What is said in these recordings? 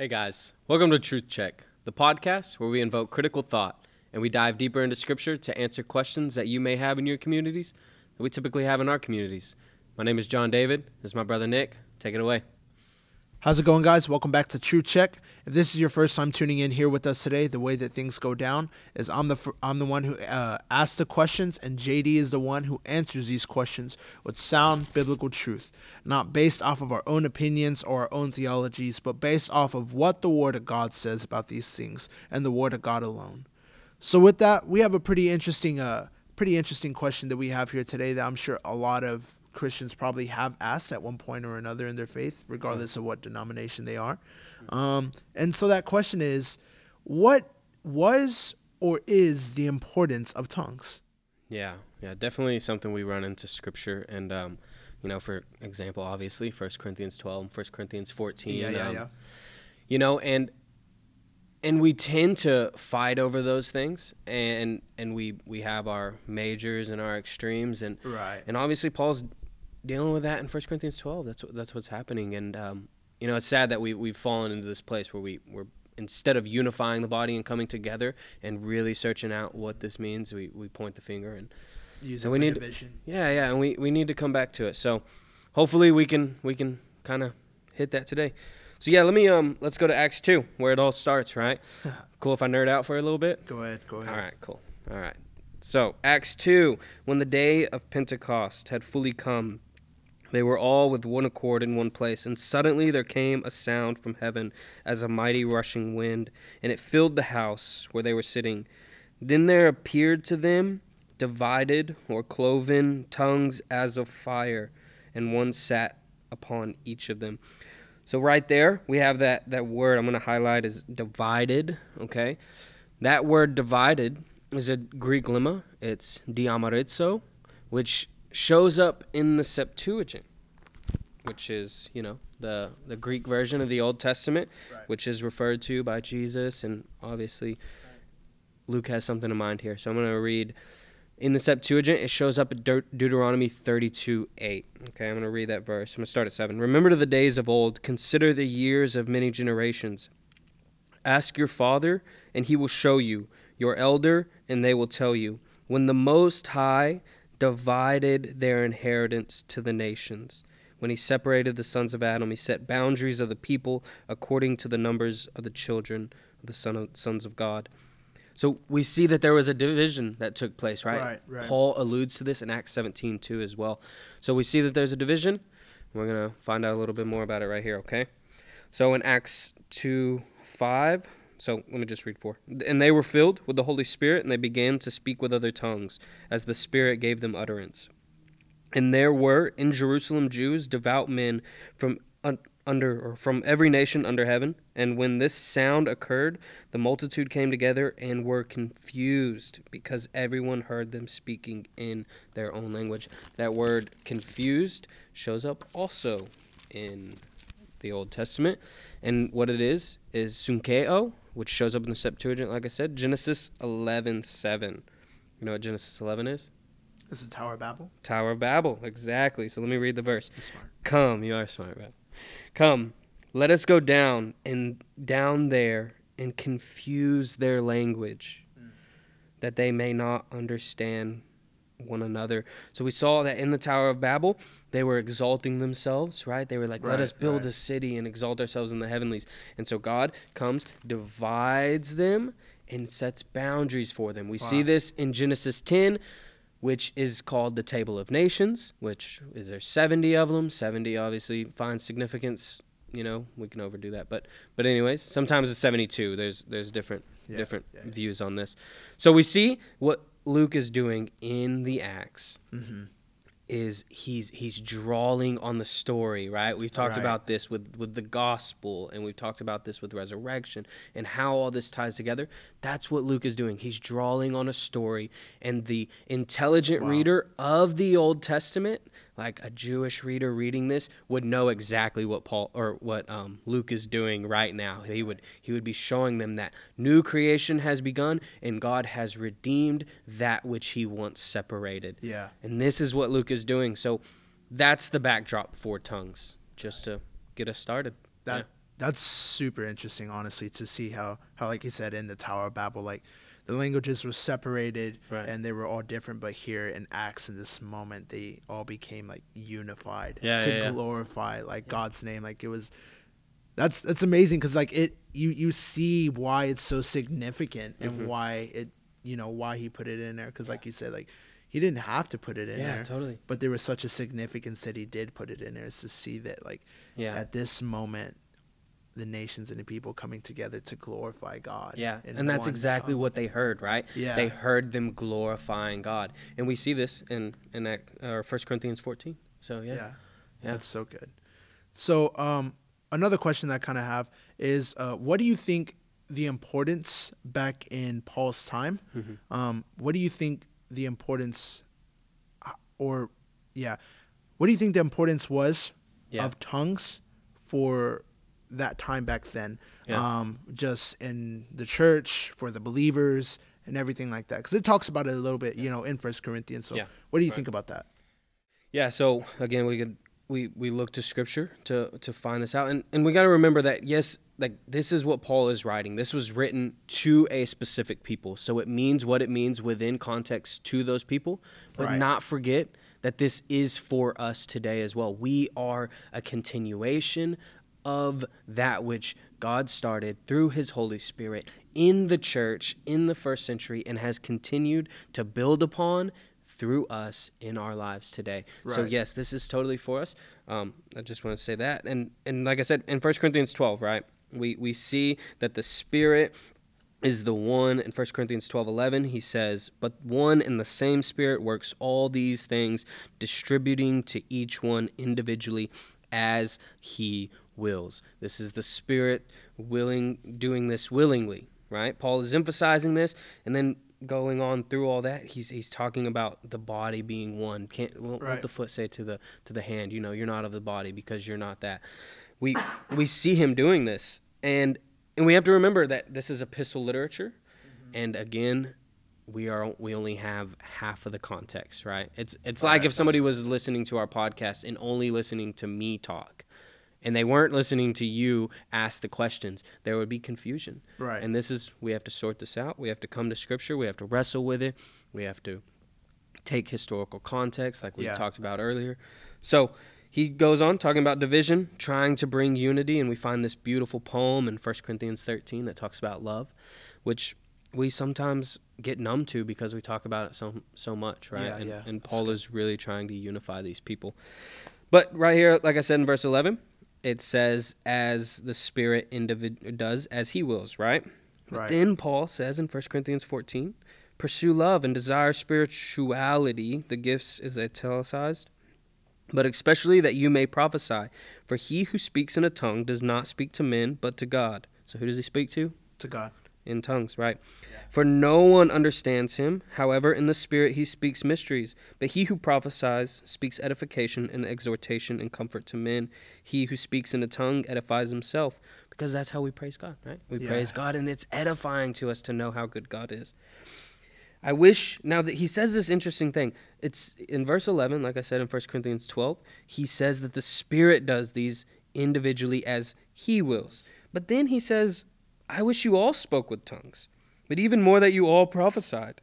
Hey guys, welcome to Truth Check, the podcast where we invoke critical thought and we dive deeper into scripture to answer questions that you may have in your communities that we typically have in our communities. My name is John David. This is my brother Nick. Take it away. How's it going, guys? Welcome back to True Check. If this is your first time tuning in here with us today, the way that things go down is I'm the I'm the one who uh, asks the questions, and JD is the one who answers these questions with sound biblical truth, not based off of our own opinions or our own theologies, but based off of what the Word of God says about these things and the Word of God alone. So, with that, we have a pretty interesting, uh, pretty interesting question that we have here today that I'm sure a lot of Christians probably have asked at one point or another in their faith, regardless of what denomination they are. Um, and so that question is, what was or is the importance of tongues? Yeah, yeah, definitely something we run into scripture and um, you know, for example, obviously, First Corinthians twelve, First Corinthians fourteen. Yeah, yeah, um, yeah. You know, and and we tend to fight over those things and and we we have our majors and our extremes and Right. and obviously Paul's dealing with that in 1 Corinthians 12 that's what that's what's happening and um, you know it's sad that we we've fallen into this place where we we're instead of unifying the body and coming together and really searching out what this means we, we point the finger and Use it we need- division. yeah yeah and we, we need to come back to it so hopefully we can we can kind of hit that today so yeah let me um let's go to acts 2 where it all starts right cool if i nerd out for a little bit Go ahead. Go ahead. all right, cool. All right. So, Acts 2, when the day of Pentecost had fully come, they were all with one accord in one place, and suddenly there came a sound from heaven as a mighty rushing wind, and it filled the house where they were sitting. Then there appeared to them divided or cloven tongues as of fire, and one sat upon each of them. So right there, we have that that word I'm going to highlight is divided, okay? That word divided is a Greek lemma. It's diamerizo, which shows up in the Septuagint, which is, you know, the, the Greek version of the Old Testament, Right. which is referred to by Jesus. And obviously, Luke has something in mind here. So I'm going to read in the Septuagint, it shows up at Deut- Deuteronomy 32 8. Okay, I'm going to read that verse. I'm going to start at 7. Remember to the days of old, consider the years of many generations. Ask your father, and he will show you, your elder, and they will tell you. When the Most High divided their inheritance to the nations, when he separated the sons of Adam, he set boundaries of the people according to the numbers of the children of the son of, sons of God. So we see that there was a division that took place, right? Right, right. Paul alludes to this in Acts 17 too as well. So we see that there's a division. We're going to find out a little bit more about it right here, okay? So in Acts 2 5, so let me just read 4. And they were filled with the Holy Spirit, and they began to speak with other tongues, as the Spirit gave them utterance. And there were in Jerusalem Jews, devout men from under or from every nation under heaven. And when this sound occurred, the multitude came together and were confused because everyone heard them speaking in their own language. That word confused shows up also in the Old Testament. And what it is is sunkeo, which shows up in the Septuagint, like I said, Genesis eleven seven. You know what Genesis 11 is? This is Tower of Babel. Tower of Babel, exactly. So let me read the verse. Smart. Come, you are smart, man. Come, let us go down and down there and confuse their language, that they may not understand one another. So we saw that in the Tower of Babel, they were exalting themselves, right? They were like, "Let us build right. a city and exalt ourselves in the heavenlies." And so God comes, divides them, and sets boundaries for them. We see this in Genesis 10 which is called the Table of Nations, which is there 70 of them. 70 obviously finds significance, you know, we can overdo that. But but anyways, sometimes it's 72. There's there's different Yeah, different yeah, yeah. views on this. So we see what Luke is doing in the Acts Mm-hmm. Is he's he's drawing on the story, right? We've talked Right. about this with with the gospel and we've talked about this with resurrection and how all this ties together. That's what Luke is doing. He's drawing on a story and the intelligent Wow. reader of the Old Testament, like a Jewish reader reading this would know exactly what Paul or what um, Luke is doing right now. He would he would be showing them that new creation has begun and God has redeemed that which he once separated. Yeah. And this is what Luke is doing. So that's the backdrop for tongues, just to get us started. That that's super interesting, honestly, to see how how like you said in the Tower of Babel, like the languages were separated Right. and they were all different, but here in Acts, in this moment, they all became like unified Yeah, to yeah, yeah. glorify like God's name. Like it was. That's that's amazing because like it you you see why it's so significant and Mm-hmm. why it you know why he put it in there because like you said like he didn't have to put it in Yeah, there totally. but there was such a significance that he did put it in there is to see that like Yeah. at this moment the nations and the people coming together to glorify God. Yeah, and that's exactly what they heard, right? Yeah. they heard them glorifying God, and we see this in in Act, or First Corinthians fourteen. So yeah, Yeah. Yeah. That's so good. So um another question that I kind of have is uh what do you think the importance back in Paul's time? Mm-hmm. Um what do you think the importance uh, or yeah, what do you think the importance was Yeah. of tongues for that time back then? Yeah. Um just in the church for the believers and everything like that cuz it talks about it a little bit, you know, in First Corinthians. So Yeah. what do you Right. think about that? Yeah, so again, we could we we look to scripture to to find this out, and and we got to remember that yes, like this is what Paul is writing. This was written to a specific people, so it means what it means within context to those people, but Right. not forget that this is for us today as well. We are a continuation of that which God started through his Holy Spirit in the church in the first century and has continued to build upon through us in our lives today. So yes, this is totally for us. Um, I just want to say that, and and like I said in 1 Corinthians 12, right? We we see that the Spirit is the one in 1 Corinthians 12 11. He says, But one and the same Spirit works all these things, distributing to each one individually as he wills. This is the Spirit willing, doing this willingly, right? Paul is emphasizing this, and then going on through all that, he's he's talking about the body being one. Can't won't, Right. won't the foot say to the to the hand, you know, you're not of the body because you're not that. We we see him doing this, and and we have to remember that this is epistle literature, mm-hmm. and again, we are we only have half of the context, right? It's it's like if somebody was listening to our podcast and only listening to me talk, and they weren't listening to you ask the questions, there would be confusion. Right. And this is we have to sort this out. We have to come to scripture. We have to wrestle with it. We have to take historical context, like we Yeah. talked about earlier. So he goes on talking about division, trying to bring unity, and we find this beautiful poem in 1 Corinthians 13 that talks about love, which we sometimes get numb to because we talk about it so so much, right? Yeah, and, yeah. and Paul is really trying to unify these people. But right here, like I said in verse 11, it says, as the Spirit individ- does, as he wills, right? But Right. then Paul says in 1 Corinthians 14, pursue love and desire spirituality. The gifts is italicized. But especially that you may prophesy. For he who speaks in a tongue does not speak to men, but to God. So who does he speak to? To God. In tongues, right? For no one understands him. However, in the Spirit he speaks mysteries. But he who prophesies speaks edification and exhortation and comfort to men. He who speaks in a tongue edifies himself. Because that's how we praise God, right? We Yeah. praise God, and it's edifying to us to know how good God is. I wish now that he says this interesting thing. It's in verse 11, like I said in 1 Corinthians 12, he says that the Spirit does these individually as he wills. But then he says, I wish you all spoke with tongues, but even more that you all prophesied.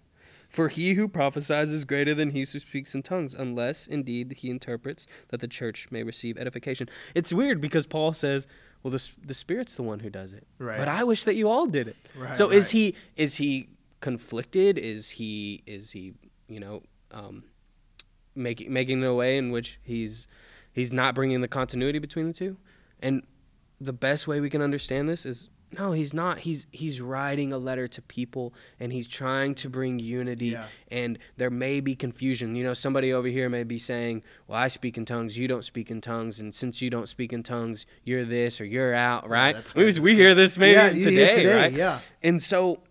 For he who prophesies is greater than he who speaks in tongues, unless indeed he interprets that the church may receive edification. It's weird because Paul says, "Well, the the Spirit's the one who does it." Right. But I wish that you all did it. Right, so is he is he conflicted? Is he is he you know um, making making it a way in which he's he's not bringing the continuity between the two? And the best way we can understand this is no, he's not. He's he's writing a letter to people and he's trying to bring unity Yeah. and there may be confusion. You know, somebody over here may be saying, "Well, I speak in tongues, you don't speak in tongues, and since you don't speak in tongues, you're this or you're out." Right? that's we we hear this maybe Yeah, today, today, right? yeah. And so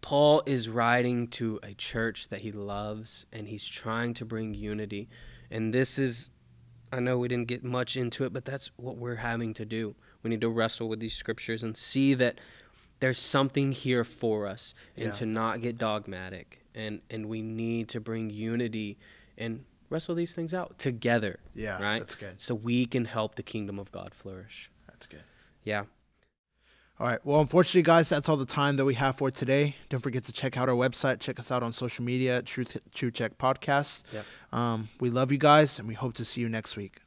Paul is writing to a church that he loves and he's trying to bring unity. And this is I know we didn't get much into it, but that's what we're having to do. We need to wrestle with these scriptures and see that there's something here for us and Yeah. to not get dogmatic. And and we need to bring unity and wrestle these things out together. Yeah, Right? that's good. So we can help the kingdom of God flourish. That's good. yeah. All right. Well, unfortunately, guys, that's all the time that we have for today. Don't forget to check out our website. Check us out on social media, True True Check Podcast. Yep. Um, we love you guys, and we hope to see you next week.